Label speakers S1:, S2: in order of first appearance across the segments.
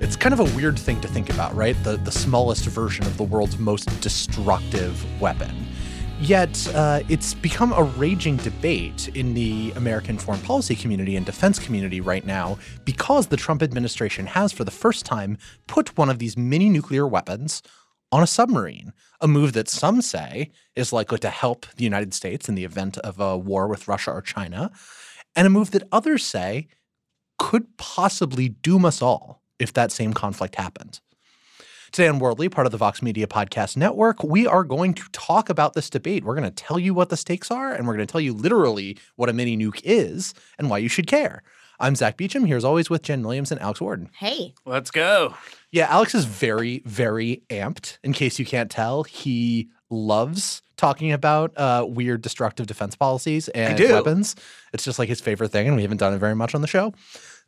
S1: It's kind of a weird thing to think about, right? The, the smallest version of the world's most destructive weapon. Yet, uh, it's become a raging debate in the American foreign policy community and defense community right now because the Trump administration has, for the first time, put one of these mini nuclear weapons on a submarine, a move that some say is likely to help the United States in the event of a war with Russia or China, and a move that others say could possibly doom us all if that same conflict happened. Today on Worldly, part of the Vox Media Podcast Network, we are going to talk about this debate. We're going to tell you what the stakes are, and we're going to tell you literally what a mini nuke is and why you should care. I'm Zack Beauchamp, here as always with Jenn Williams and Alex Ward.
S2: Hey.
S3: Let's go.
S1: Yeah, Alex is very, very amped. In case you can't tell, he loves talking about uh, weird destructive defense policies and weapons. It's just like his favorite thing, and we haven't done it very much on the show.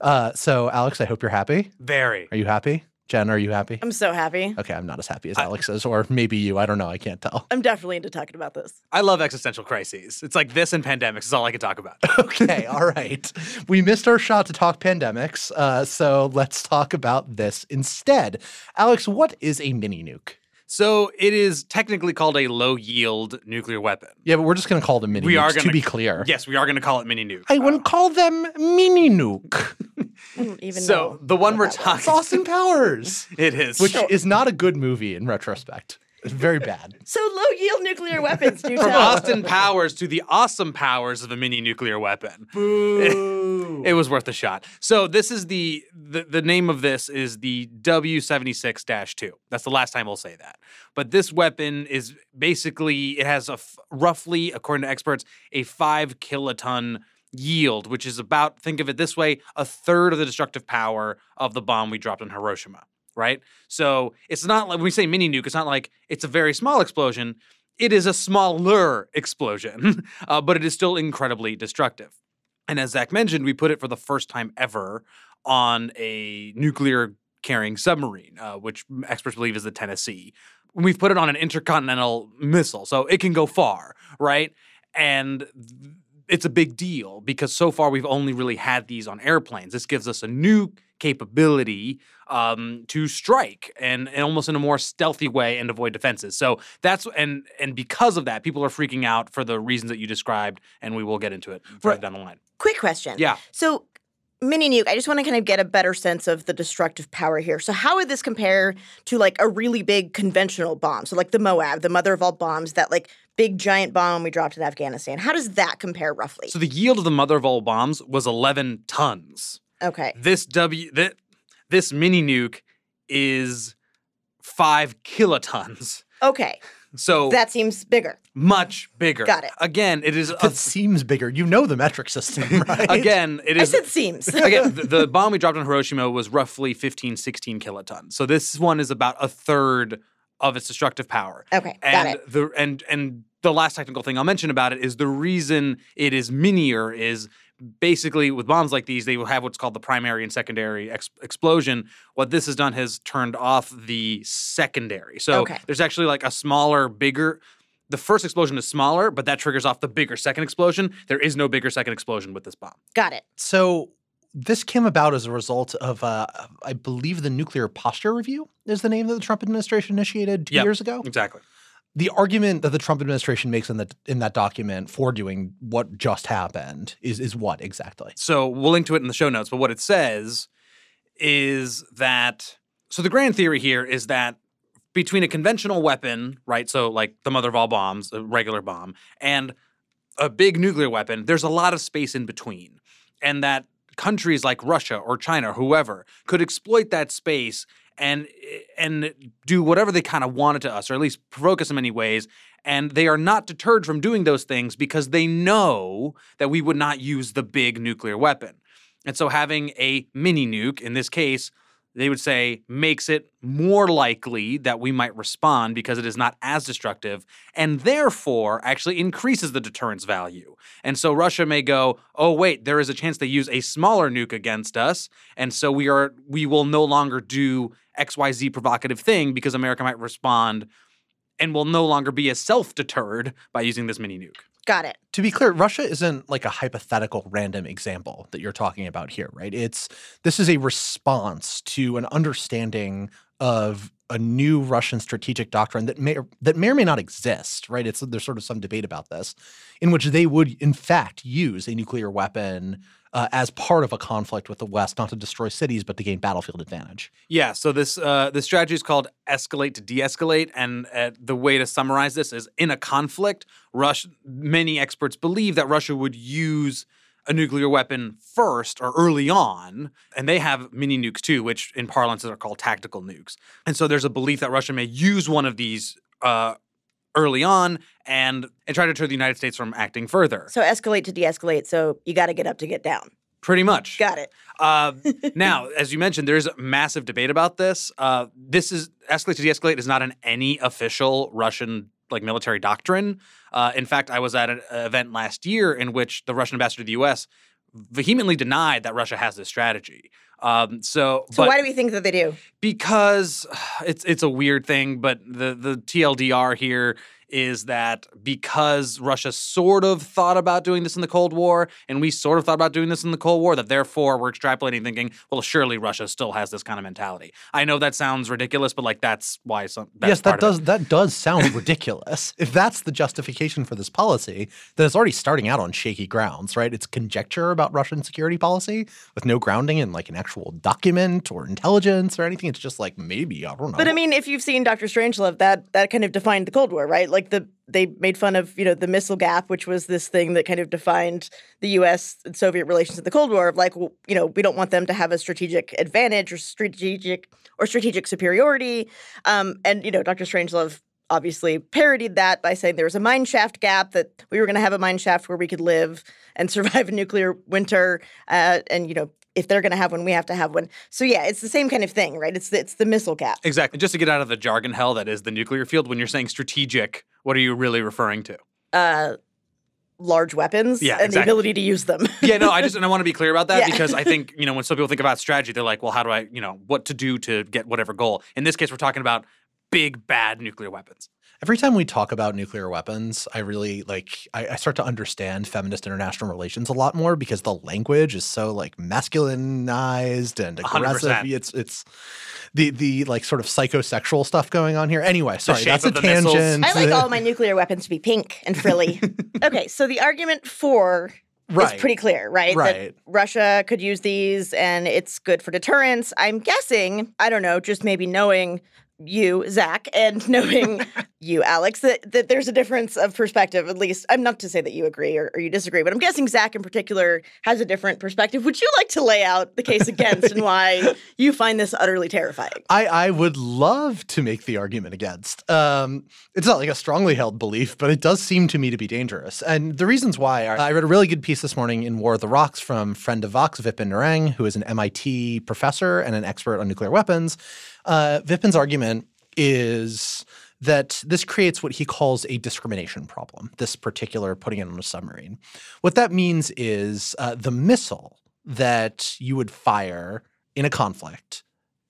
S1: Uh, so, Alex, I hope you're happy.
S3: Very.
S1: Are you happy? Jenn, are you happy?
S2: I'm so happy.
S1: Okay, I'm not as happy as Alex is, or maybe you. I don't know. I can't tell.
S2: I'm definitely into talking about this.
S3: I love existential crises. It's like this and pandemics is all I can talk about.
S1: Okay, all right. We missed our shot to talk pandemics, uh, so let's talk about this instead. Alex, what is a mini nuke?
S3: So it is technically called a low yield nuclear weapon.
S1: Yeah, but we're just going to call them mini
S3: We
S1: nukes,
S3: are
S1: to
S3: gonna-
S1: be clear.
S3: Yes, we are going to call it mini nuke.
S1: I wouldn't call them mini nuke.
S2: I don't even
S3: so
S2: know.
S3: the one we're
S2: what that was.
S3: Talking
S1: Austin Powers,
S3: it is
S1: which is not a good movie in retrospect. It's very bad.
S2: So low yield nuclear weapons do
S3: from
S2: tell.
S3: Austin Powers to the awesome powers of a mini nuclear weapon.
S1: Boo.
S3: It was worth a shot. So this is the the, the name of this is the W76-2. That's the last time we'll say that. But this weapon is basically it has a f- roughly according to experts a 5 kiloton yield, which is about think of it this way, a third of the destructive power of the bomb we dropped on Hiroshima, right? So it's not like when we say mini nuke, it's not like it's a very small explosion. It is a smaller explosion, uh, but it is still incredibly destructive. And as Zack mentioned, we put it for the first time ever on a nuclear carrying submarine, uh, which experts believe is the Tennessee. We've put it on an intercontinental missile, so it can go far, right? And it's a big deal because so far we've only really had these on airplanes. This gives us a new capability um, to strike and, and almost in a more stealthy way and avoid defenses. So that's and and because of that, people are freaking out for the reasons that you described, and we will get into it further
S1: Right.
S3: down the line.
S2: Quick question.
S3: Yeah.
S2: So mini nuke, I just want to kind of get a better sense of the destructive power here. So how would this compare to like a really big conventional bomb? So like the Moab, the mother of all bombs, that like big giant bomb we dropped in Afghanistan. How does that compare roughly?
S3: So the yield of the mother of all bombs was 11 tons.
S2: okay.
S3: This W that this mini nuke is five kilotons.
S2: Okay.
S3: So
S2: That seems bigger.
S3: much bigger.
S2: Got it.
S3: Again, it is It
S1: That seems bigger. You know the metric system, right?
S3: again, it
S2: I said seems.
S3: again, the, the bomb we dropped on Hiroshima was roughly 15, 16 kilotons. So this one is about a third of its destructive power.
S2: Okay, got it.
S3: The, and and the last technical thing I'll mention about it is the reason it is minier is basically with bombs like these, they will have what's called the primary and secondary ex- explosion. What this has done has turned off the secondary. So
S2: Okay.
S3: there's actually like a smaller, bigger. the first explosion is smaller, but that triggers off the bigger second explosion. There is no bigger second explosion with this bomb.
S2: Got it.
S1: So this came about as a result of, uh, I believe, the Nuclear Posture Review is the name that the Trump administration initiated two
S3: Yep.
S1: years ago.
S3: Exactly.
S1: The argument that the Trump administration makes in that in that document for doing what just happened is is what exactly?
S3: So we'll link to it in the show notes. But what it says is that so the grand theory here is that between a conventional weapon, right? So like the mother of all bombs, a regular bomb, and a big nuclear weapon, there's a lot of space in between. And that countries like Russia or China whoever could exploit that space and and do whatever they kind of wanted to us, or at least provoke us in many ways. And they are not deterred from doing those things because they know that we would not use the big nuclear weapon. And so having a mini nuke, in this case, they would say makes it more likely that we might respond because it is not as destructive and therefore actually increases the deterrence value. And so Russia may go, "Oh wait, there is a chance they use a smaller nuke against us, and so we are we will no longer do XYZ provocative thing because America might respond and will no longer be as self-deterred by using this mini nuke."
S2: Got it.
S1: To be clear, Russia isn't like a hypothetical random example that you're talking about here, right? It's this is a response to an understanding of a new Russian strategic doctrine that may or, that may or may not exist, right? It's there's sort of some debate about this, in which they would in fact use a nuclear weapon uh, as part of a conflict with the West, not to destroy cities, but to gain battlefield advantage.
S3: Yeah, so this uh, this strategy is called escalate to de-escalate, and uh, the way to summarize this is: in a conflict, Russia. Many experts believe that Russia would use a nuclear weapon first or early on, and they have mini nukes too, which in parlance are called tactical nukes. And so there's a belief that Russia may use one of these uh, early on and and try to deter the United States from acting further.
S2: So escalate to de-escalate. So you got to get up to get down.
S3: Pretty much.
S2: Got it.
S3: Uh, now, as you mentioned, there's a massive debate about this. Uh, this is escalate to de-escalate is not in any official Russian like military doctrine. Uh, in fact, I was at an event last year in which the Russian ambassador to the U.S. vehemently denied that Russia has this strategy. Um, so,
S2: So why do we think that they do?
S3: because it's it's a weird thing, but the the TLDR here is that because Russia sort of thought about doing this in the Cold War, and we sort of thought about doing this in the Cold War, that therefore we're extrapolating, thinking, well, surely Russia still has this kind of mentality. I know that sounds ridiculous, but like that's why some. That's
S1: yes, that
S3: part of it.
S1: does that does sound ridiculous. If that's the justification for this policy, then it's already starting out on shaky grounds, right? It's conjecture about Russian security policy with no grounding in like an actual document or intelligence or anything. It's just like maybe I don't know.
S2: But I mean, if you've seen Dr. Strangelove, that that kind of defined the Cold War, right? Like the they made fun of you know the missile gap, which was this thing that kind of defined the U.S. and Soviet relations in the Cold War. Of like, you know, we don't want them to have a strategic advantage or strategic or strategic superiority. Um, and you know, Dr. Strangelove obviously parodied that by saying there was a mine shaft gap that we were going to have a mine shaft where we could live and survive a nuclear winter. Uh, and you know, if they're going to have one, we have to have one. So yeah, it's the same kind of thing, right? It's the, it's the missile gap.
S3: exactly just to get out of the jargon hell that is the nuclear field. When you're saying strategic, what are you really referring to?
S2: uh, large weapons
S3: Yeah,
S2: and the ability to use them.
S3: yeah, no, I just and I want to be clear about that
S2: Yeah.
S3: because I think you know when some people think about strategy, they're like, well, how do I, you know, what to do to get whatever goal? In this case, we're talking about big bad nuclear weapons.
S1: Every time we talk about nuclear weapons, I really like I, I start to understand feminist international relations a lot more because the language is so like masculinized and aggressive.
S3: 100%.
S1: It's it's the the like sort of psychosexual stuff going on here. Anyway, sorry, that's a
S3: of the missiles.
S1: tangent.
S2: I like all my nuclear weapons to be pink and frilly. okay, so the argument for
S1: Right.
S2: is pretty clear, right?
S1: Right.
S2: That Russia could use these and it's good for deterrence. I'm guessing, I don't know, just maybe knowing you, Zack, and knowing you, Alex, that, that there's a difference of perspective, at least. I'm not to say that you agree or, or you disagree, but I'm guessing Zack in particular has a different perspective. Would you like to lay out the case against and why you find this utterly terrifying?
S1: I, I would love to make the argument against. Um, it's not like a strongly held belief, but it does seem to me to be dangerous. And the reasons why are I read a really good piece this morning in War on the Rocks from friend of Vox, Vipin Narang, who is an MIT professor and an expert on nuclear weapons. Uh, Vipin's argument is that this creates what he calls a discrimination problem, this particular putting it on a submarine. What that means is uh, the missile that you would fire in a conflict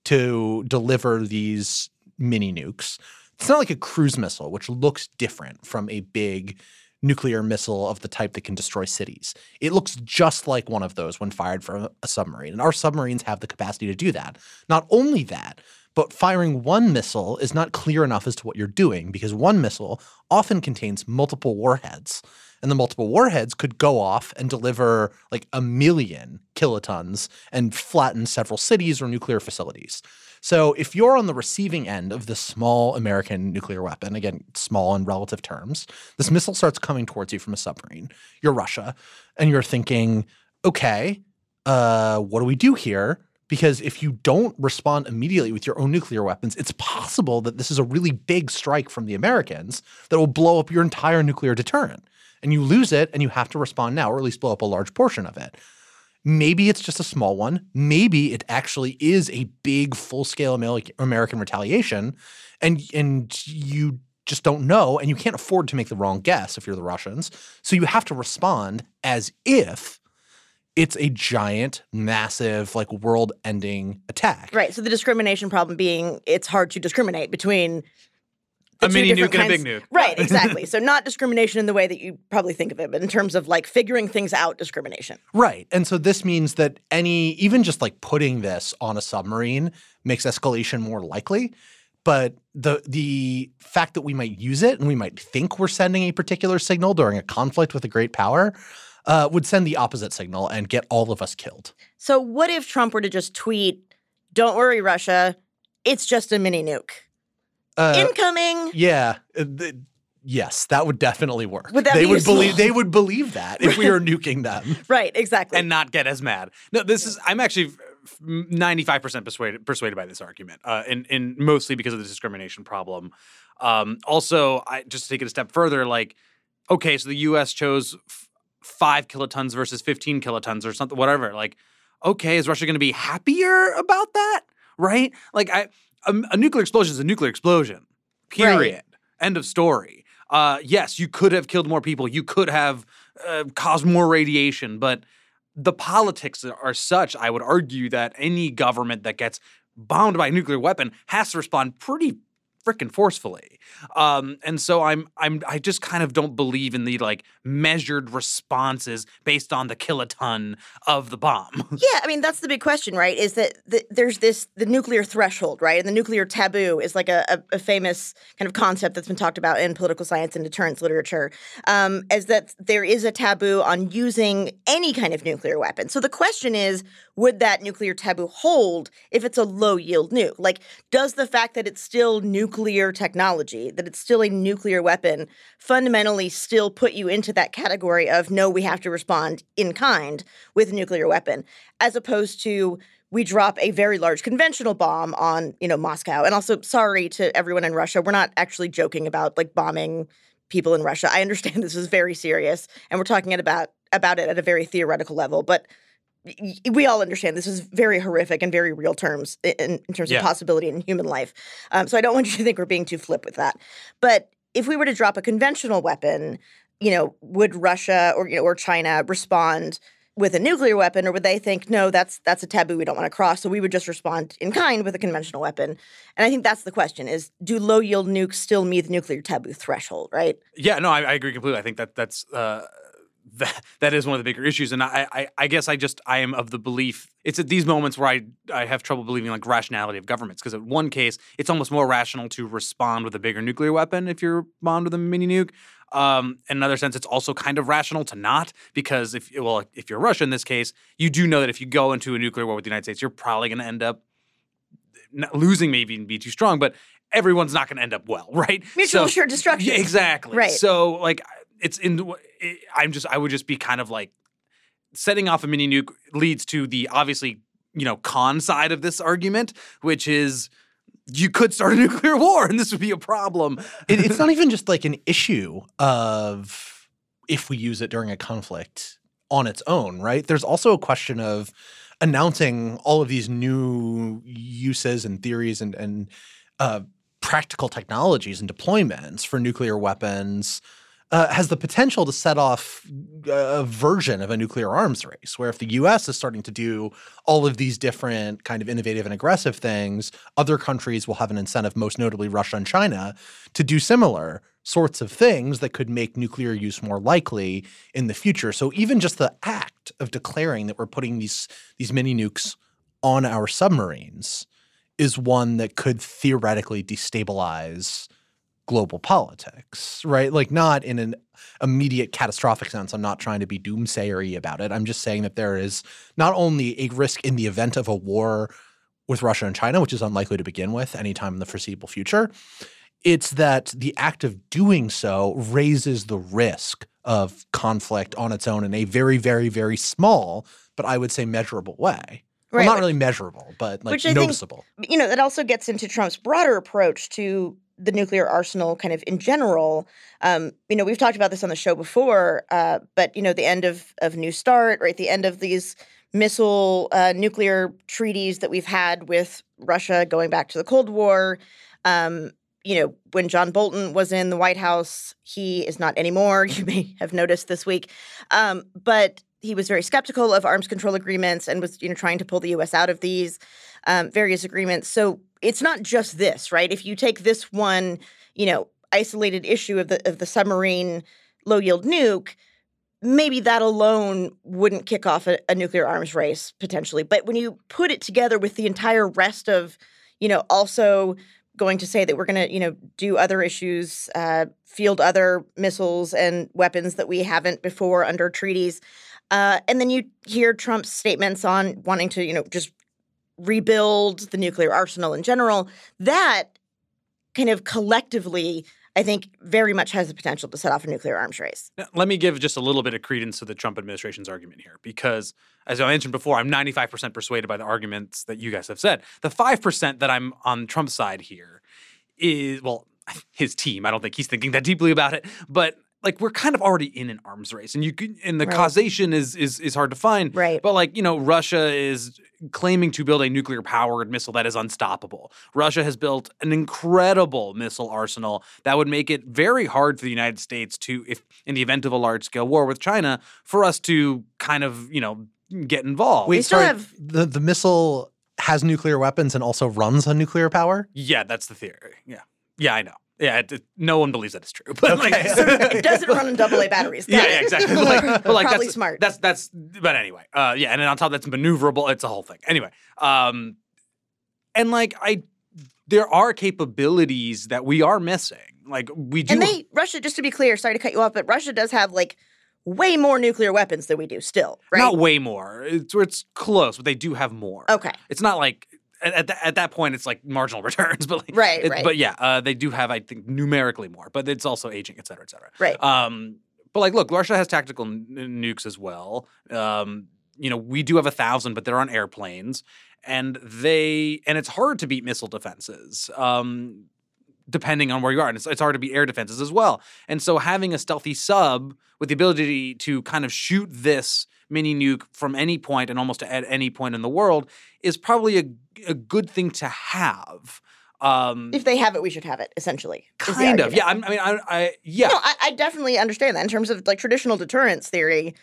S1: to deliver these mini nukes it's not like a cruise missile, which looks different from a big nuclear missile of the type that can destroy cities. It looks just like one of those when fired from a submarine. And our submarines have the capacity to do that. Not only that, but firing one missile is not clear enough as to what you're doing because one missile often contains multiple warheads. And the multiple warheads could go off and deliver like a million kilotons and flatten several cities or nuclear facilities. So if you're on the receiving end of this small American nuclear weapon, again, small in relative terms, this missile starts coming towards you from a submarine. You're Russia, and you're thinking, okay, uh, what do we do here? Because if you don't respond immediately with your own nuclear weapons, it's possible that this is a really big strike from the Americans that will blow up your entire nuclear deterrent. And you lose it and you have to respond now, or at least blow up a large portion of it. Maybe it's just a small one. Maybe it actually is a big full scale American retaliation and and you just don't know and you can't afford to make the wrong guess if you're the Russians. So you have to respond as if it's a giant, massive, like world ending attack.
S2: Right. So the discrimination problem being it's hard to discriminate between
S3: a mini nuke and a big nuke.
S2: Right, exactly. so not discrimination in the way that you probably think of it, but in terms of like figuring things out discrimination.
S1: Right. And so this means that any even just like putting this on a submarine makes escalation more likely. But the the fact that we might use it and we might think we're sending a particular signal during a conflict with a great power uh, would send the opposite signal and get all of us killed.
S2: So what if Trump were to just tweet, "Don't worry, Russia, it's just a mini nuke." Uh, Incoming.
S1: Yeah. Uh, yes, that would definitely work.
S2: Would that
S1: they
S2: be
S1: would
S2: useful?
S1: believe they would believe that if we were nuking them.
S2: Right, exactly.
S3: And not get as mad. No, this is I'm actually 95% persuaded persuaded by this argument. Uh and and mostly because of the discrimination problem. Um also, I just to take it a step further like okay, so the US chose f- 5 kilotons versus 15 kilotons or something whatever. Like okay, is Russia going to be happier about that? Right? Like I a, a nuclear explosion is a nuclear explosion. Period.
S2: Right.
S3: End of story. Uh, yes, you could have killed more people. You could have uh, caused more radiation, but the politics are such. I would argue that any government that gets bombed by a nuclear weapon has to respond pretty freaking forcefully. Um, and so I'm I'm I just kind of don't believe in the like measured responses based on the kiloton of the bomb.
S2: Yeah, I mean that's the big question, right? Is that the, there's this the nuclear threshold, right? And the nuclear taboo is like a, a, a, famous kind of concept that's been talked about in political science and deterrence literature, um, is that there is a taboo on using any kind of nuclear weapon. So the question is, would that nuclear taboo hold if it's a low yield nuke? Like, does the fact that it's still nuclear technology, that it's still a nuclear weapon, fundamentally still put you into that category of no, we have to respond in kind with a nuclear weapon, as opposed to we drop a very large conventional bomb on, you know, Moscow. And also, sorry to everyone in Russia, we're not actually joking about like bombing people in Russia. I understand this is very serious, and we're talking about about it at a very theoretical level, but we all understand this is very horrific and very real terms in, in terms
S3: Yeah.
S2: of possibility in human life. Um, so I don't want you to think we're being too flip with that. But if we were to drop a conventional weapon, you know, would Russia or you know or China respond with a nuclear weapon, or would they think no, that's that's a taboo we don't want to cross? So we would just respond in kind with a conventional weapon. And I think that's the question: is do low yield nukes still meet the nuclear taboo threshold? Right?
S3: Yeah, no, I, I agree completely. I think that that's uh, that that is one of the bigger issues, and I, I I guess I just I am of the belief it's at these moments where I I have trouble believing like rationality of governments because in one case it's almost more rational to respond with a bigger nuclear weapon if you're bombed with a mini nuke. Um, in another sense, it's also kind of rational to not because if well if you're Russia in this case, you do know that if you go into a nuclear war with the United States, you're probably going to end up losing. Maybe even be too strong, but everyone's not going to end up well, right?
S2: Mutual
S3: So-
S2: assured destruction.
S3: yeah, exactly.
S2: Right.
S3: So like it's in it, I'm just I would just be kind of like setting off a mini nuke leads to the obviously, you know, con side of this argument, which is you could start a nuclear war and this would be a problem.
S1: It, it's not even just like an issue of if we use it during a conflict on its own, right? There's also a question of announcing all of these new uses and theories and and uh, practical technologies and deployments for nuclear weapons uh, has the potential to set off a version of a nuclear arms race, where if the U.S. is starting to do all of these different kind of innovative and aggressive things, other countries will have an incentive, most notably Russia and China, to do similar sorts of things that could make nuclear use more likely in the future. So even just the act of declaring that we're putting these these mini nukes on our submarines is one that could theoretically destabilize global politics, right? Like not in an immediate catastrophic sense. I'm not trying to be doomsayery about it. I'm just saying that there is not only a risk in the event of a war with Russia and China, which is unlikely to begin with anytime in the foreseeable future, it's that the act of doing so raises the risk of conflict on its own in a very, very, very small, but I would say measurable way. Right, well, not really measurable, but like noticeable.
S2: Think, you know, that also gets into Trump's broader approach to the nuclear arsenal kind of in general. Um, you know, we've talked about this on the show before, uh, but you know, the end of of New START, right? The end of these missile uh, nuclear treaties that we've had with Russia going back to the Cold War. Um, you know, when John Bolton was in the White House, he is not anymore. You may have noticed this week, um, but he was very skeptical of arms control agreements and was, you know, trying to pull the U.S. out of these um, various agreements. So it's not just this, right? If you take this one, you know, isolated issue of the of the submarine low yield nuke, maybe that alone wouldn't kick off a, a, nuclear arms race potentially. But when you put it together with the entire rest of, you know, also going to say that we're going to, you know, do other issues, uh, field other missiles and weapons that we haven't before under treaties. Uh, and then you hear Trump's statements on wanting to, you know, just rebuild the nuclear arsenal in general. That kind of collectively I think very much has the potential to set off a nuclear arms race.
S3: Now, let me give just a little bit of credence to the Trump administration's argument here, because as I mentioned before, I'm 95% persuaded by the arguments that you guys have said. The 5% that I'm on Trump's side here is, well, his team. I don't think he's thinking that deeply about it, but like we're kind of already in an arms race and you can and the right. causation is is is hard to find
S2: right.
S3: but like you know russia is claiming to build a nuclear powered missile that is unstoppable. Russia has built an incredible missile arsenal that would make it very hard for the united states to if in the event of a large scale war with china for us to kind of you know get involved.
S1: Wait sorry have... the the missile has nuclear weapons and also runs on nuclear power?
S3: Yeah that's the theory. Yeah. Yeah i know yeah, it, no one believes that it's true. But
S2: okay. like, so it doesn't run on double A batteries.
S3: yeah, yeah, exactly. But like, but like
S2: Probably
S3: that's,
S2: smart.
S3: That's that's. But anyway, uh, yeah, and then on top that's maneuverable. It's a whole thing. Anyway, um, and like I, there are capabilities that we are missing. Like we do.
S2: And they Russia, just to be clear, sorry to cut you off, but Russia does have like way more nuclear weapons than we do still, right?
S3: Not way more. It's it's close, but they do have more.
S2: Okay.
S3: It's not like at, at, at, that point it's like marginal returns but like,
S2: right,
S3: it,
S2: right.
S3: but yeah uh, they do have i think numerically more but it's also aging et cetera et cetera.
S2: Right.
S3: Um but like look russia has tactical n- nukes as well. Um you know we do have a thousand but they're on airplanes and they and it's hard to beat missile defenses um depending on where you are and it's, it's hard to beat air defenses as well. And so having a stealthy sub with the ability to kind of shoot this mini nuke from any point and almost at any point in the world is probably a, a good thing to have.
S2: Um, if they have it, we should have it. Essentially,
S3: kind of. Yeah, I, I mean, I, I yeah.
S2: No, I, I, definitely understand that in terms of like traditional deterrence theory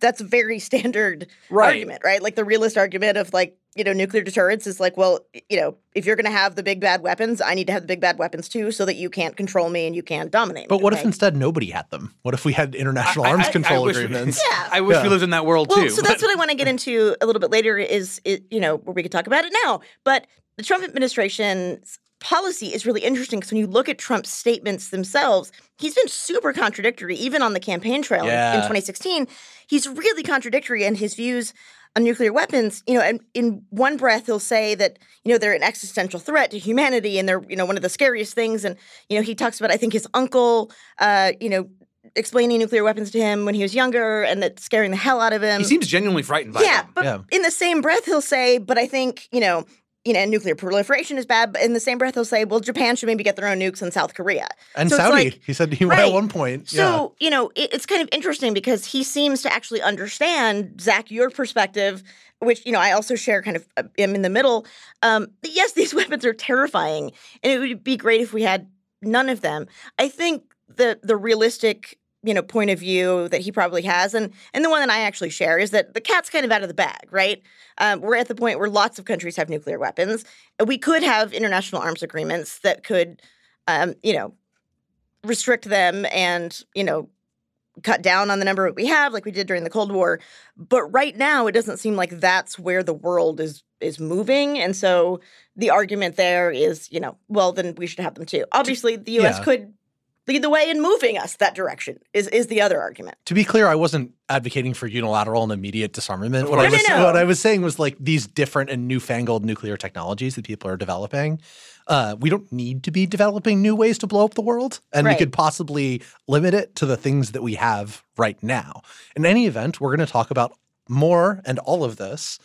S2: that's a very standard
S3: right.
S2: argument, right? Like the realist argument of like, you know, nuclear deterrence is like, well, you know, if you're going to have the big bad weapons, I need to have the big bad weapons too, so that you can't control me and you can't dominate.
S1: But what
S2: okay?
S1: if instead nobody had them? What if we had international I, arms I, control
S3: I,
S1: agreements?
S3: We, yeah, I wish yeah. we lived in that world
S2: well,
S3: too.
S2: So that's what I want to get into a little bit later. Is it, you know where we could talk about it now, but the Trump administration's policy is really interesting because when you look at Trump's statements themselves, he's been super contradictory, even on the campaign trail
S1: yeah.
S2: in, 2016. He's really contradictory in his views on nuclear weapons. You know, and in one breath he'll say that you know they're an existential threat to humanity and they're you know one of the scariest things. And you know he talks about I think his uncle, uh, you know. Explaining nuclear weapons to him when he was younger and that scaring the hell out of him.
S3: He seems genuinely frightened by
S2: yeah,
S3: them.
S2: But yeah, but in the same breath, he'll say, but I think, you know, you know, nuclear proliferation is bad, but in the same breath, he'll say, well, Japan should maybe get their own nukes in South Korea.
S1: And so Saudi, like, he said he right. at one point.
S2: So, yeah. you know, it, it's kind of interesting because he seems to actually understand, Zack, your perspective, which, you know, I also share kind of uh, am in the middle. Um, yes, these weapons are terrifying, and it would be great if we had none of them. I think the the realistic you know point of view that he probably has, and and the one that I actually share is that the cat's kind of out of the bag, right? Um, we're at the point where lots of countries have nuclear weapons. We could have international arms agreements that could, um, you know, restrict them and you know cut down on the number we have like we did during the cold war but right now it doesn't seem like that's where the world is is moving and so the argument there is you know well then we should have them too obviously the us
S1: Yeah.
S2: could lead the way in moving us that direction is is the other argument
S1: To be clear, I wasn't advocating for unilateral and immediate disarmament. What
S2: No,
S1: I
S2: no,
S1: was
S2: no.
S1: what I was saying was like these different and newfangled nuclear technologies that people are developing. Uh, we don't need to be developing new ways to blow up the world, and
S2: Right.
S1: we could possibly limit it to the things that we have right now. In any event, we're going to talk about more and all of this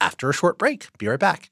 S1: after a short break. Be right back.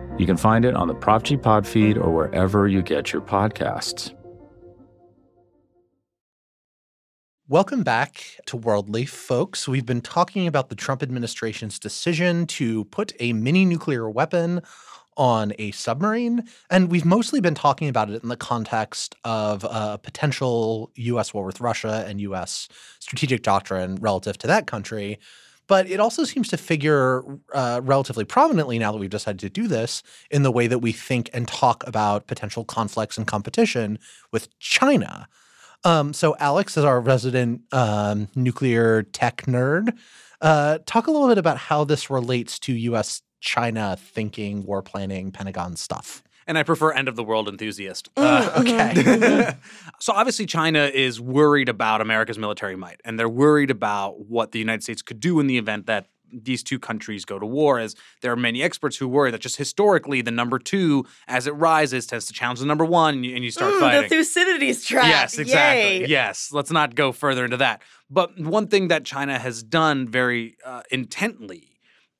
S4: You can find it on the Prop G Pod feed or wherever you get your podcasts.
S1: Welcome back to Worldly, folks. We've been talking about the Trump administration's decision to put a mini nuclear weapon on a submarine. And we've mostly been talking about it in the context of a potential U.S. war with Russia and U.S. strategic doctrine relative to that country. But it also seems to figure uh, relatively prominently now that we've decided to do this in the way that we think and talk about potential conflicts and competition with China. Um, so, Alex, as our resident um, nuclear tech nerd, uh, talk a little bit about how this relates to U.S. China thinking, war planning, Pentagon stuff.
S3: And I prefer end of the world enthusiast.
S2: Mm,
S3: Uh,
S1: okay.
S3: so obviously China is worried about America's military might, and they're worried about what the United States could do in the event that these two countries go to war. As there are many experts who worry that just historically the number two, as it rises, tends to challenge the number one, and you, and you start
S2: Mm,
S3: fighting.
S2: the Thucydides trap
S3: Yes, exactly.
S2: Yay.
S3: Yes, let's not go further into that. But one thing that China has done very uh, intently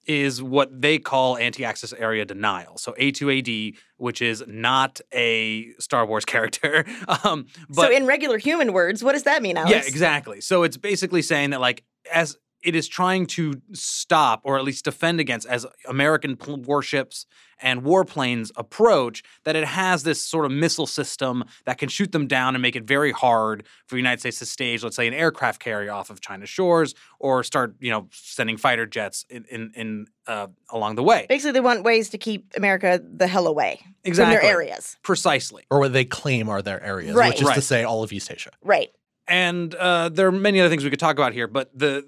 S3: is what they call anti-access area denial. So A2AD, which is not a Star Wars character. um, but
S2: so in regular human words what does that mean Alex?
S3: yeah, exactly. So it's basically saying that like as it is trying to stop or at least defend against as American pl- warships and warplanes approach that it has this sort of missile system that can shoot them down and make it very hard for the United States to stage, let's say, an aircraft carrier off of China's shores or start, you know, sending fighter jets in in, in uh, along the way.
S2: basically they want ways to keep america the hell away
S3: Exactly.
S2: from their areas
S3: Precisely.
S1: Or what they claim are their areas,
S2: Right.
S1: which is to say all of East Asia.
S2: right
S3: and uh, there are many other things we could talk about here, but the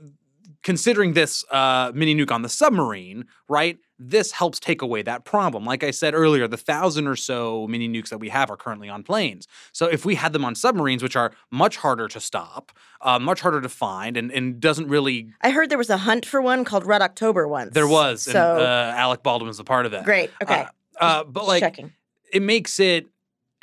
S3: considering this uh, mini nuke on the submarine, right? This helps take away that problem. Like I said earlier, the thousand or so mini nukes that we have are currently on planes. So if we had them on submarines, which are much harder to stop, uh, much harder to find, and, and doesn't really
S2: i heard there was a hunt for one called red october once
S3: there was,
S2: so
S3: and uh, Alec Baldwin was a part of that.
S2: great okay
S3: Uh, uh, but like
S2: checking
S3: it makes it.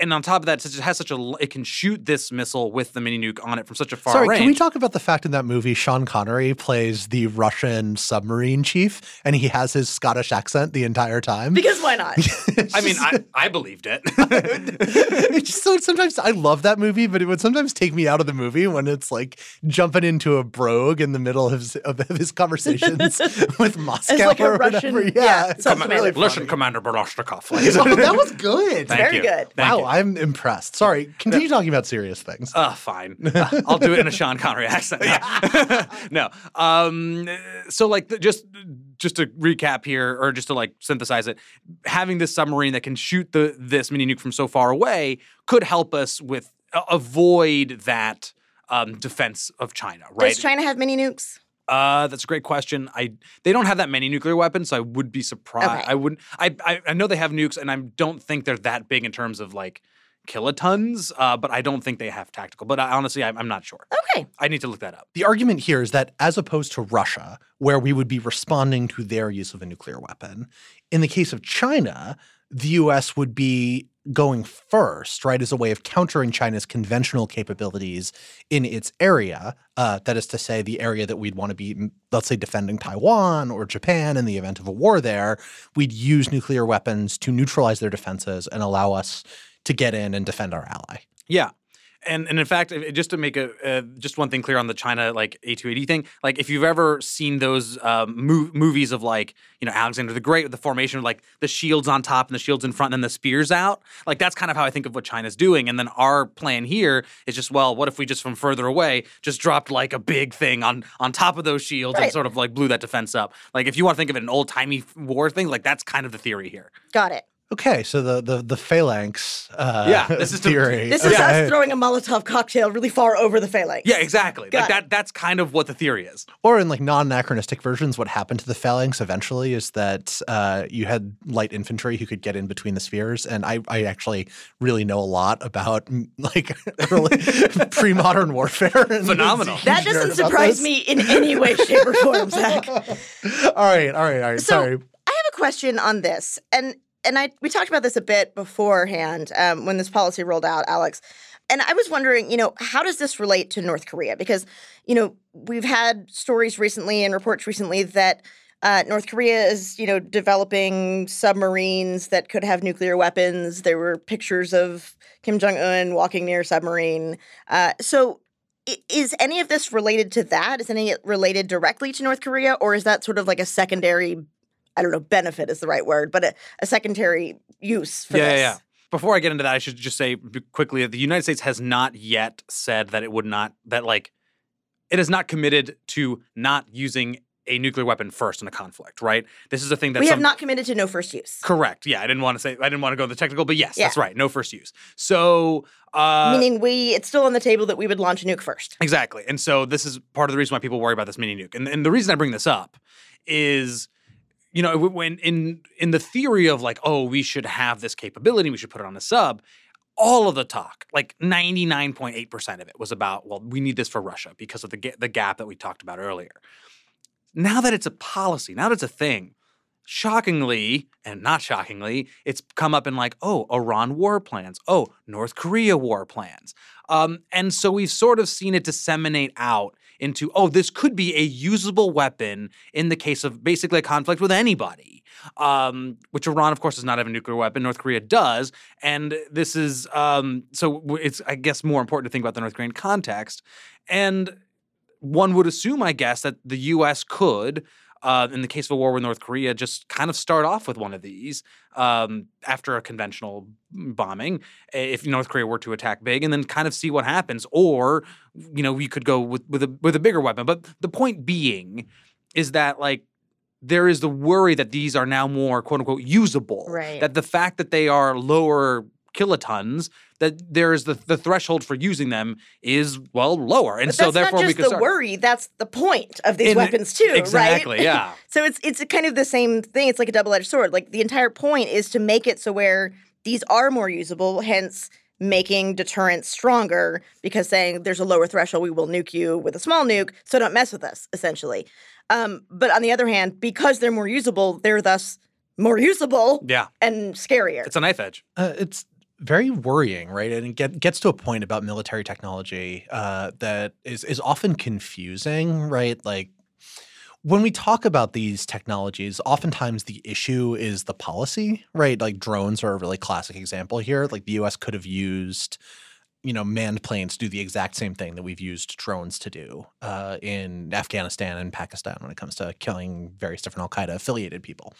S3: And on top of that, since it has such a, l- it can shoot this missile with the mini nuke on it from such a far
S1: Sorry,
S3: range.
S1: can we talk about the fact in that movie Sean Connery plays the Russian submarine chief and he has his Scottish accent the entire time?
S2: because why not
S3: I mean, I, I believed it.
S1: it's just so sometimes I love that movie, but it would sometimes take me out of the movie when it's like jumping into a brogue in the middle of his, of his conversations with Moscow
S2: like a
S1: or
S2: Russian-
S1: whatever.
S2: yeah,
S1: Yeah,
S2: it's Sounds really
S3: Listen,
S1: funny.
S3: Commander Boroshnikov.
S1: Oh, that was good.
S3: Thank
S2: very
S3: you.
S2: good.
S3: Thank
S1: wow,
S3: you.
S1: I'm impressed. Sorry, continue talking about serious things.
S3: Uh, fine. Uh, I'll do it in a Sean Connery accent. no. Um, so like the, just just to recap here, or just to like synthesize it, having this submarine that can shoot the this mini nuke from so far away could help us with uh, avoid that um, defense of China, right?
S2: does china have mini nukes
S3: Uh, that's a great question. I they don't have that many nuclear weapons, so I would be surprised.
S2: Okay.
S3: I would. I, I I know they have nukes, and I don't think they're that big in terms of like kilotons. Uh, but I don't think they have tactical. But I, honestly, I'm, I'm not sure.
S2: okay
S3: I need to look that up.
S1: The argument here is that as opposed to Russia, where we would be responding to their use of a nuclear weapon, in the case of China, the US would be going first, right, as a way of countering China's conventional capabilities in its area. Uh, that is to say, the area that we'd want to be, let's say, defending Taiwan or Japan in the event of a war there. We'd use nuclear weapons to neutralize their defenses and allow us to get in and defend our ally.
S3: Yeah. And and in fact, just to make a uh, just one thing clear on the China like A2AD thing, like if you've ever seen those um, mov- movies of like you know Alexander the Great with the formation of like the shields on top and the shields in front and then the spears out, like that's kind of how I think of what China's doing. And then our plan here is just well, what if we just from further away just dropped like a big thing on on top of those shields
S2: Right.
S3: and sort of like blew that defense up. Like if you want to think of it an old timey war thing, like that's kind of the theory here.
S2: Got it.
S1: Okay, so the the the phalanx uh,
S3: Yeah, this is to-
S1: theory.
S2: This is
S1: okay.
S2: us throwing a Molotov cocktail really far over the phalanx.
S3: Yeah, exactly.
S2: Got
S3: like
S2: it.
S3: that. That's kind of what the theory is.
S1: Or in like non-anachronistic versions, what happened to the phalanx eventually is that uh, you had light infantry who could get in between the spheres, and I, I actually really know a lot about mm, like early pre-modern warfare.
S3: Phenomenal.
S2: That doesn't surprise
S1: this.
S2: me in any way, shape, or form, Zack.
S1: all right, all right, all right.
S2: So
S1: Sorry.
S2: I have a question on this, and and I we talked about this a bit beforehand um, when this policy rolled out, Alex. And I was wondering, you know, how does this relate to North Korea? Because, you know, we've had stories recently and reports recently that uh, North Korea is, you know, developing submarines that could have nuclear weapons. There were pictures of Kim Jong Un walking near a submarine. Uh, so, is any of this related to that? Is any related directly to North Korea, or is that sort of like a secondary? I don't know, benefit is the right word, but a, a secondary use for
S3: yeah,
S2: this.
S3: yeah, yeah. Before I get into that, I should just say quickly that the United States has not yet said that it would not that like it is not committed to not using a nuclear weapon first in a conflict. Right? This is a thing that
S2: we have not committed to no first use.
S3: Correct. Yeah, I didn't want to say I didn't want to go the technical, but yes,
S2: Yeah.
S3: that's right. No first use. So uh,
S2: Meaning we, it's still on the table that we would launch a nuke first.
S3: Exactly. And so this is part of the reason why people worry about this mini nuke. And, and the reason I bring this up is, you know, when in in the theory of like, oh, we should have this capability, we should put it on a sub. All of the talk, like 99.8% of it was about, well, we need this for Russia because of the the gap that we talked about earlier. Now that it's a policy, now that it's a thing, shockingly and not shockingly, it's come up in like, oh, Iran war plans, oh, North Korea war plans. Um, and so we've sort of seen it disseminate out into, oh, this could be a usable weapon in the case of basically a conflict with anybody. Um, which Iran, of course, does not have a nuclear weapon. North Korea does, and this is um, so it's I guess more important to think about the North Korean context. And one would assume, I guess, that the U.S. could, uh, in the case of a war with North Korea, just kind of start off with one of these um, after a conventional bombing, if North Korea were to attack big, and then kind of see what happens. Or, you know, we could go with with a with a bigger weapon. But the point being is that like there is the worry that these are now more quote unquote usable.
S2: Right.
S3: That the fact that they are lower kilotons, that there is the, the threshold for using them is well lower. And
S2: But
S3: so
S2: that's
S3: therefore
S2: not
S3: we
S2: just
S3: can
S2: the
S3: start.
S2: worry. That's the point of these
S3: In-
S2: weapons too, right?
S3: exactly,
S2: right?
S3: yeah.
S2: so it's it's kind of the same thing. It's like a double edged sword. Like the entire point is to make it so where these are more usable. Hence, making deterrence stronger because saying there's a lower threshold, we will nuke you with a small nuke, so don't mess with us. Essentially, um, but on the other hand, because they're more usable, they're thus more usable
S3: Yeah.
S2: and scarier.
S3: It's a knife edge.
S1: Uh, it's very worrying, right? And it get, gets to a point about military technology uh, that is is often confusing, right? Like when we talk about these technologies, oftentimes the issue is the policy, right? Like drones are a really classic example here. Like the U.S. could have used, you know, manned planes do the exact same thing that we've used drones to do uh, in Afghanistan and Pakistan when it comes to killing various different Al Qaeda affiliated people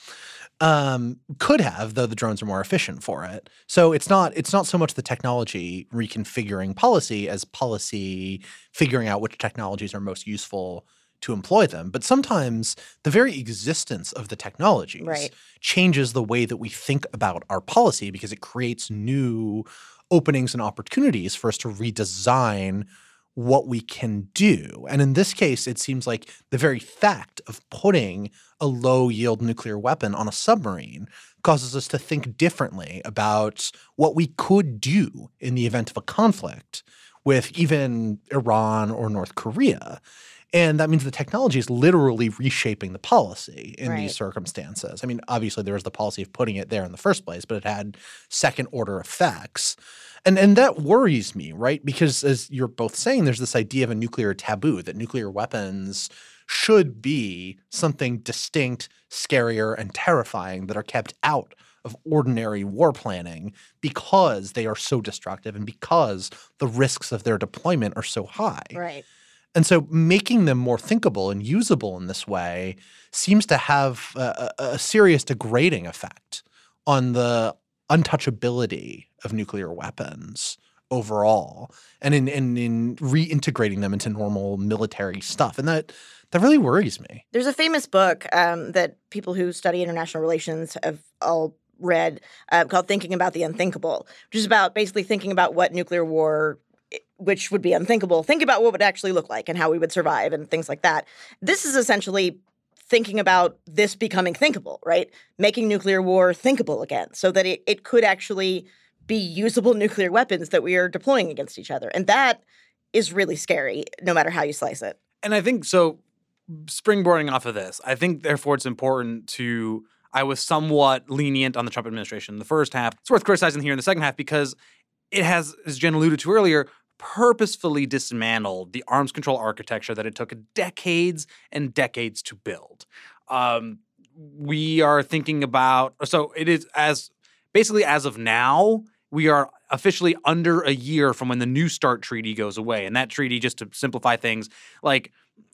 S1: um, could have, though the drones are more efficient for it. So it's not it's not so much the technology reconfiguring policy as policy figuring out which technologies are most useful to employ them. But sometimes the very existence of the technologies
S2: Right.
S1: changes the way that we think about our policy because it creates new openings and opportunities for us to redesign what we can do. And in this case, it seems like the very fact of putting a low yield nuclear weapon on a submarine causes us to think differently about what we could do in the event of a conflict with even Iran or North Korea. And that means the technology is literally reshaping the policy in
S2: Right.
S1: these circumstances. I mean, obviously there was the policy of putting it there in the first place, but it had second order effects. And and that worries me, right? Because as you're both saying, there's this idea of a nuclear taboo that nuclear weapons should be something distinct, scarier, and terrifying that are kept out of ordinary war planning because they are so destructive and because the risks of their deployment are so high.
S2: Right.
S1: And so making them more thinkable and usable in this way seems to have a, a serious degrading effect on the untouchability of nuclear weapons overall and in, in, in reintegrating them into normal military stuff. And that that really worries me.
S2: There's a famous book um, that people who study international relations have all read uh, called Thinking About the Unthinkable, which is about basically thinking about what nuclear war, which would be unthinkable, think about what would actually look like and how we would survive and things like that. This is essentially thinking about this becoming thinkable, right? Making nuclear war thinkable again so that it, it could actually be usable nuclear weapons that we are deploying against each other. And that is really scary, no matter how you slice it.
S3: And I think so. Springboarding off of this, I think therefore it's important to. I was somewhat lenient on the Trump administration in the first half. It's worth criticizing here in the second half because it has, as Jenn alluded to earlier, purposefully dismantled the arms control architecture that it took decades and decades to build. Um, we are thinking about so it is as basically as of now we are officially under a year from when the New START treaty goes away and that treaty just to simplify things like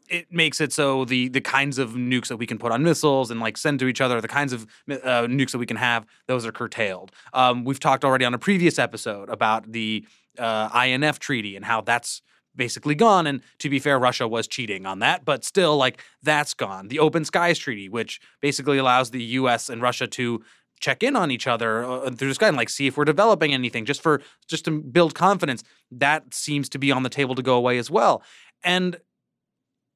S3: it makes it so the the kinds of nukes that we can put on missiles and like send to each other, the kinds of uh, nukes that we can have, those are curtailed. Um, we've talked already on a previous episode about the uh, INF treaty and how that's basically gone. And to be fair, Russia was cheating on that, but still, like that's gone. The Open Skies Treaty, which basically allows the U.S. and Russia to check in on each other uh, through the sky and like see if we're developing anything just for just to build confidence that seems to be on the table to go away as well and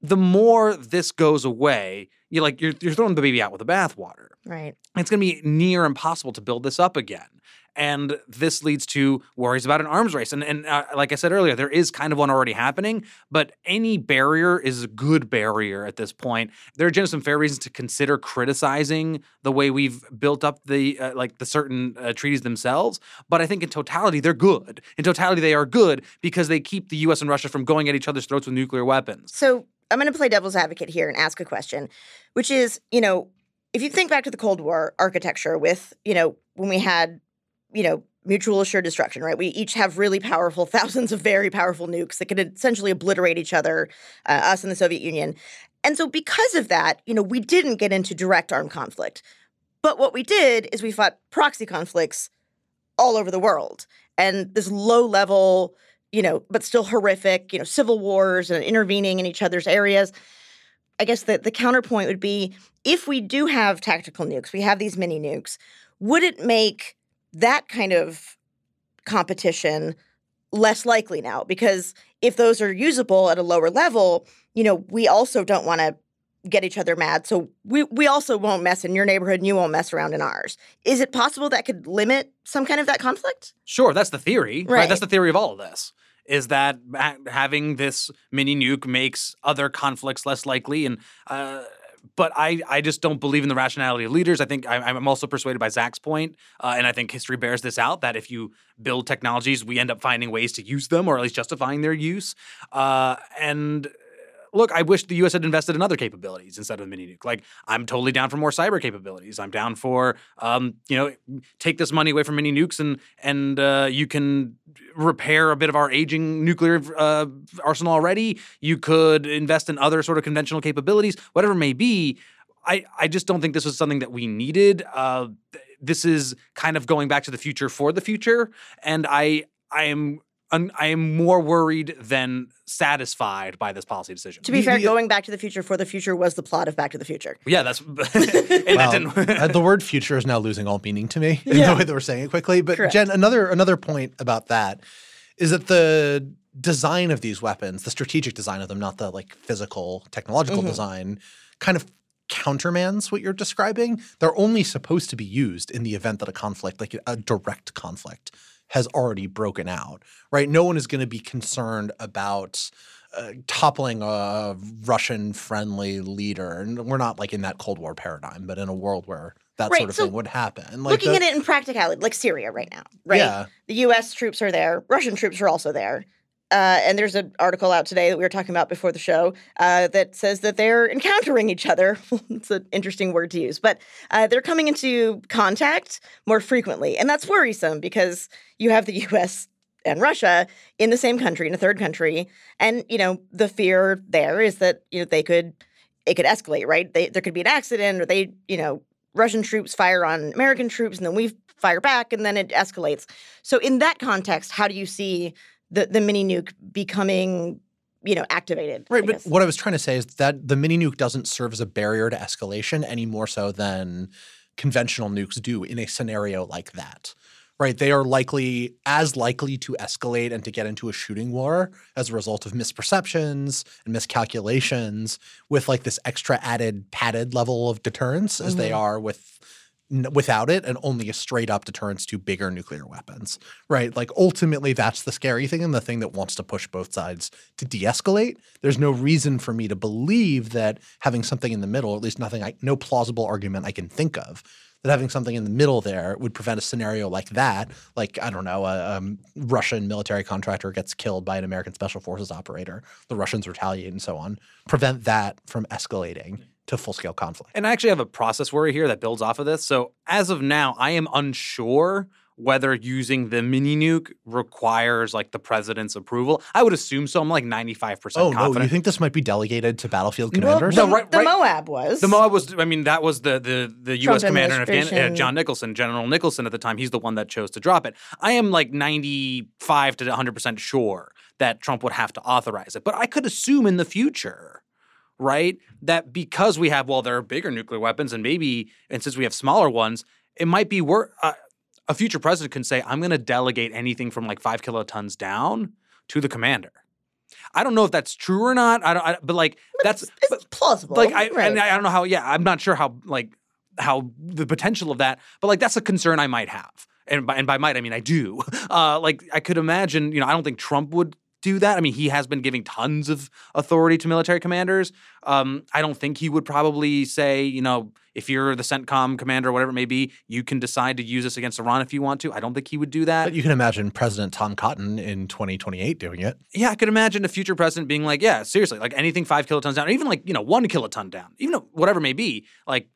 S3: the more this goes away, you like you're you're throwing the baby out with the bathwater.
S2: Right.
S3: It's going to be near impossible to build this up again. And this leads to worries about an arms race. And, and uh, like I said earlier, there is kind of one already happening, but any barrier is a good barrier at this point. There are some fair reasons to consider criticizing the way we've built up the uh, like the certain uh, treaties themselves. But I think in totality, they're good. In totality, they are good because they keep the U.S. and Russia from going at each other's throats with nuclear weapons.
S2: So I'm going to play devil's advocate here and ask a question, which is, you know, if you think back to the Cold War architecture with, you know, when we had, you know, mutual assured destruction, right? We each have really powerful, thousands of very powerful nukes that could essentially obliterate each other, uh, us and the Soviet Union. And so because of that, you know, we didn't get into direct armed conflict. But what we did is we fought proxy conflicts all over the world. And this low level, you know, but still horrific, you know, civil wars and intervening in each other's areas. I guess the, the counterpoint would be if we do have tactical nukes, we have these mini nukes, would it make that kind of competition less likely now? Because if those are usable at a lower level, you know, we also don't want to get each other mad. So we, we also won't mess in your neighborhood and you won't mess around in ours. Is it possible that could limit some kind of that conflict?
S3: Sure, that's the theory, right?
S2: Right.
S3: That's the theory of all of this. Is that having this mini nuke makes other conflicts less likely, and uh, but I I just don't believe in the rationality of leaders. I think I, I'm also persuaded by Zack's point, uh, and I think history bears this out that if you build technologies, we end up finding ways to use them, or at least justifying their use. Uh, and look, I wish the U.S. had invested in other capabilities instead of the mini nuke. Like, I'm totally down for more cyber capabilities. I'm down for, um, you know, take this money away from mini nukes and and uh, you can repair a bit of our aging nuclear uh, arsenal already. You could invest in other sort of conventional capabilities, whatever may be. I, I just don't think this was something that we needed. Uh, th- this is kind of going back to the future for the future, and I I am un- I am more worried than satisfied by this policy decision.
S2: To be
S1: The-
S2: fair,
S1: the-
S2: going back to the future for the future was the plot of Back to the Future.
S3: yeah, that's and that didn't.
S1: uh, the word future is now losing all meaning to me in the way that we're saying it quickly. But
S2: Correct.
S1: Jenn, another another point about that is that the design of these weapons, the strategic design of them, not the like physical technological
S2: Mhm.
S1: design, kind of countermands what you're describing. They're only supposed to be used in the event that a conflict, like a direct conflict, has already broken out, right? No one is going to be concerned about uh, toppling a Russian friendly leader. And we're not like in that Cold War paradigm, but in a world where that
S2: Right,
S1: sort of
S2: so
S1: thing would happen. Like
S2: Looking
S1: the-
S2: at it in practicality, like Syria right now, right?
S1: Yeah.
S2: The U.S. troops are there. Russian troops are also there. Uh, and there's an article out today that we were talking about before the show uh, that says that they're encountering each other. it's an interesting word to use, but uh, they're coming into contact more frequently, and that's worrisome because you have the U.S. and Russia in the same country, in a third country, and you know the fear there is that you know they could it could escalate, right? They, there could be an accident, or they you know Russian troops fire on American troops, and then we fire back, and then it escalates. So in that context, how do you see the the mini nuke becoming, you know, activated? I
S1: Right, but
S2: guess?
S1: what I was trying to say is that the mini nuke doesn't serve as a barrier to escalation any more so than conventional nukes do in a scenario like that. Right, they are likely as likely to escalate and to get into a shooting war as a result of misperceptions and miscalculations with like this extra added padded level of deterrence as they
S2: Mhm.
S1: are with without it and only a straight up deterrence to bigger nuclear weapons right? Like ultimately that's the scary thing and the thing that wants to push both sides to de-escalate. There's no reason for me to believe that having something in the middle at least nothing I, no plausible argument i can think of that having something in the middle there would prevent a scenario like that like i don't know a um, russian military contractor gets killed by an american special forces operator the russians retaliate and so on prevent that from escalating to full-scale conflict
S3: And I actually have a process worry here that builds off of this. So as of now, I am unsure whether using the mini nuke requires like the president's approval. I would assume so. I'm like 95%
S1: oh no
S3: confident.
S1: you think this might be delegated to battlefield
S2: Well,
S1: commanders
S2: the,
S3: No, right-
S2: the
S3: right-
S2: MOAB was
S3: The MOAB was, I mean, that was the the the U.S.
S2: Trump
S3: commander in Afghanistan, uh. John Nicholson, General Nicholson at the time. He's the one that chose to drop it. I am like 95 to 100 percent sure that Trump would have to authorize it, but I could assume in the future, right, that because we have well, there are bigger nuclear weapons, and maybe, and since we have smaller ones, it might be worth. Uh, a future president can say, "I'm going to delegate anything from like five kilotons down to the commander." I don't know if that's true or not. I don't, I, but like that's
S2: it's
S3: but-
S2: plausible.
S3: like I
S2: right.
S3: and I don't know how. Yeah, I'm not sure how like how the potential of that, but like that's a concern I might have. And by, and by might I mean I do. Uh, like I could imagine, you know, I don't think Trump would do that. I mean, he has been giving tons of authority to military commanders. Um, I don't think he would probably say, you know, if you're the CENTCOM commander or whatever it may be, you can decide to use this against Iran if you want to. I don't think he would do that.
S1: But you can imagine President Tom Cotton in 2028 doing it.
S3: yeah, I could imagine a future president being like, yeah, seriously, like anything five kilotons down, or even like, you know, one kiloton down, even whatever it may be, like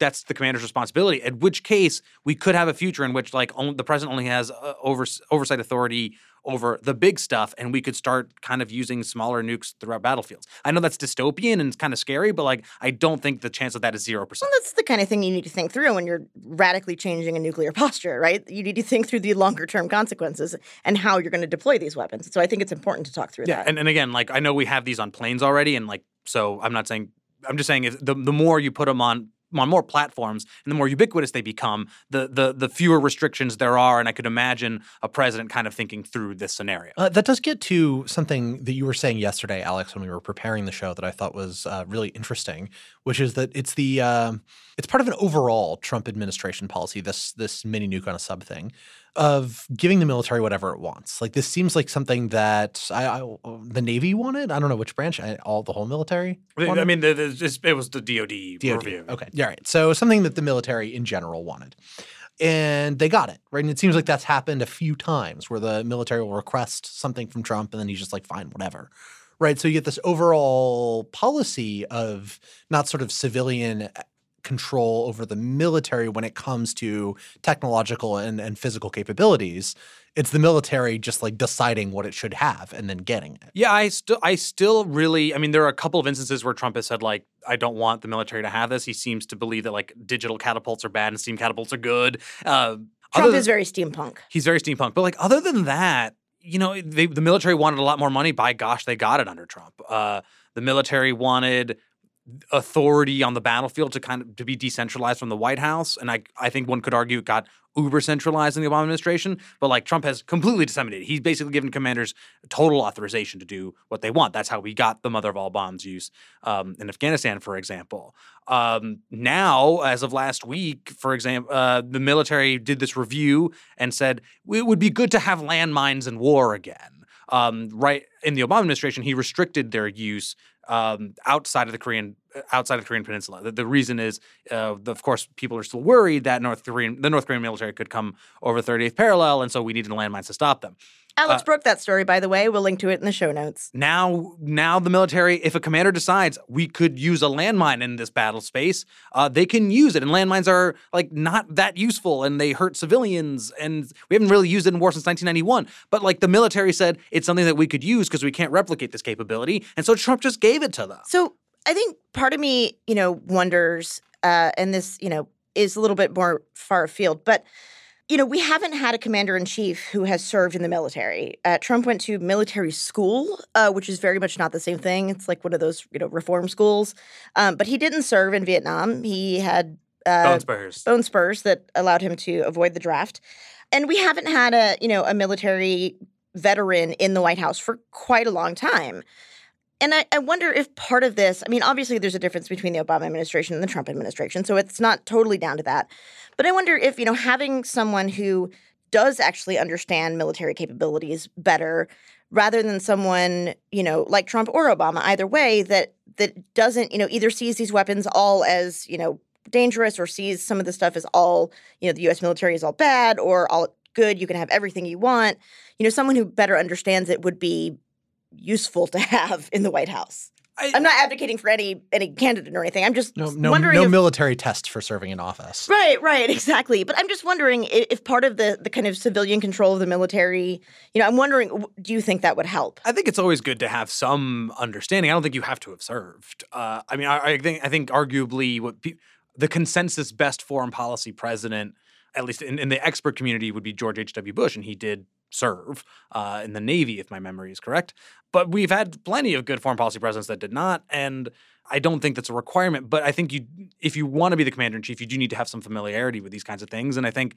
S3: that's the commander's responsibility. In which case, we could have a future in which like only, the president only has uh, over, oversight authority over the big stuff, and we could start kind of using smaller nukes throughout battlefields. I know that's dystopian and it's kind of scary, but like I don't think the chance of that is zero percent.
S2: Well, that's the kind of thing you need to think through when you're radically changing a nuclear posture, right? You need to think through the longer term consequences and how you're going to deploy these weapons. So I think it's important to talk through
S3: Yeah,
S2: that.
S3: and, and again, like I know we have these on planes already, and like so I'm not saying I'm just saying if the the more you put them on on more platforms and the more ubiquitous they become, the the the fewer restrictions there are. And I could imagine a president kind of thinking through this scenario.
S1: Uh, that does get to something that you were saying yesterday, Alex, when we were preparing the show that I thought was uh, really interesting, which is that it's the um it's part of an overall Trump administration policy. This this mini nuke on a sub thing of giving the military whatever it wants. Like this seems like something that I, I the Navy wanted. I don't know which branch. I, all the whole military.
S3: I mean, the, the, it was the DoD,
S1: DoD.
S3: review.
S1: Okay. Yeah, right. So something that the military in general wanted. And they got it, right? And it seems like that's happened a few times where the military will request something from Trump and then he's just like, fine, whatever. Right. So you get this overall policy of not sort of civilian control over the military when it comes to technological and, and physical capabilities. It's the military just like deciding what it should have and then getting it.
S3: Yeah, I still, I still really, I mean, there are a couple of instances where Trump has said like, I don't want the military to have this. He seems to believe that like digital catapults are bad and steam catapults are good. Uh,
S2: Trump
S3: than-
S2: is very steampunk.
S3: He's very steampunk. But like other than that, you know, they, the military wanted a lot more money. By gosh, they got it under Trump. Uh, the military wanted authority on the battlefield to kind of to be decentralized from the White House, and I I think one could argue it got uber centralized in the Obama administration. But like Trump has completely disseminated. He's basically given commanders total authorization to do what they want. That's how we got the mother of all bombs use um, in Afghanistan, for example. Um, now, as of last week, for example, uh, the military did this review and said it would be good to have landmines in war again. um, right in the Obama administration, he restricted their use um, outside of the Korean uh, outside of the Korean Peninsula. The, the reason is, uh, the, of course, people are still worried that North Korean the North Korean military could come over the 38th parallel, and so we needed the landmines to stop them.
S2: Alex
S3: Uh,
S2: broke that story, by the way. We'll link to it in the show notes.
S3: Now, now the military, if a commander decides we could use a landmine in this battle space, uh, they can use it. And landmines are like not that useful, and they hurt civilians. And we haven't really used it in war since 1991. But like the military said, it's something that we could use because we can't replicate this capability, and so Trump just gave it to them.
S2: So I think part of me, you know, wonders, uh, and this, you know, is a little bit more far afield, but you know, we haven't had a commander in chief who has served in the military. Uh, Trump went to military school, uh, which is very much not the same thing. It's like one of those, you know, reform schools. Um, but he didn't serve in Vietnam. He had uh,
S3: Bone spurs.
S2: bone spurs that allowed him to avoid the draft. And we haven't had a, you know, a military veteran in the White House for quite a long time. And I, I wonder if part of this, I mean, obviously there's a difference between the Obama administration and the Trump administration, so it's not totally down to that. But I wonder if, you know, having someone who does actually understand military capabilities better rather than someone, you know, like Trump or Obama, either way, that that doesn't, you know, either sees these weapons all as, you know, dangerous or sees some of the stuff as all, you know, the US military is all bad or all good, you can have everything you want. You know, someone who better understands it would be useful to have in the White House.
S3: I-
S2: I'm not advocating for any any candidate or anything. I'm just
S1: No, no,
S2: wondering
S1: no
S2: if,
S1: military test for serving in office.
S2: Right, right, exactly. But I'm just wondering i- if part of the the kind of civilian control of the military, you know, I'm wondering, do you think that would help?
S3: I think it's always good to have some understanding. I don't think you have to have served. Uh, I mean, I, I think I think arguably what pe- the consensus best foreign policy president, at least in, in the expert community, would be George H. W. Bush, and he did serve uh, in the Navy, if my memory is correct. But we've had plenty of good foreign policy presidents that did not, and I don't think that's a requirement. But I think you, if you want to be the commander in chief, you do need to have some familiarity with these kinds of things, and I think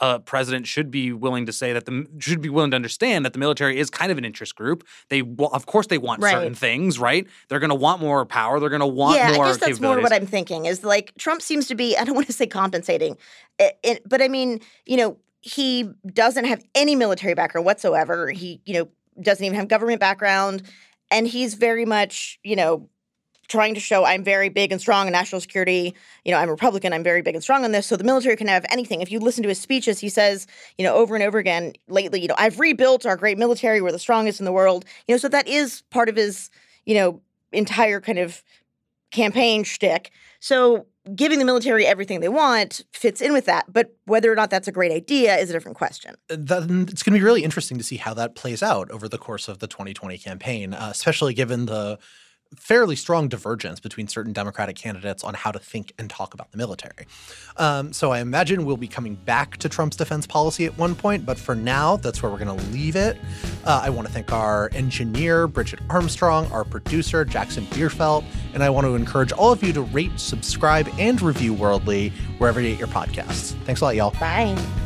S3: a president should be willing to say that the should be willing to understand that the military is kind of an interest group. They of course they want
S2: Right.
S3: certain things, right? They're going to want more power. They're going to want
S2: yeah,
S3: more
S2: I guess that's more what I'm thinking. Is like Trump seems to be. I don't want to say compensating, i- i- but I mean, you know, he doesn't have any military background whatsoever. He, you know, doesn't even have government background, and he's very much, you know, trying to show I'm very big and strong in national security. You know, I'm Republican. I'm very big and strong on this. So the military can have anything. If you listen to his speeches, he says, you know, over and over again lately, you know, I've rebuilt our great military. We're the strongest in the world. You know, so that is part of his, you know, entire kind of campaign shtick. So giving the military everything they want fits in with that. But whether or not that's a great idea is a different question.
S1: Then it's going to be really interesting to see how that plays out over the course of the 2020 campaign, uh, especially given the fairly strong divergence between certain Democratic candidates on how to think and talk about the military. Um, so I imagine we'll be coming back to Trump's defense policy at one point, but for now, that's where we're going to leave it. Uh, I want to thank our engineer, Bridget Armstrong, our producer, Jackson Bierfeldt, and I want to encourage all of you to rate, subscribe, and review Worldly wherever you get your podcasts. Thanks a lot, y'all.
S2: Bye.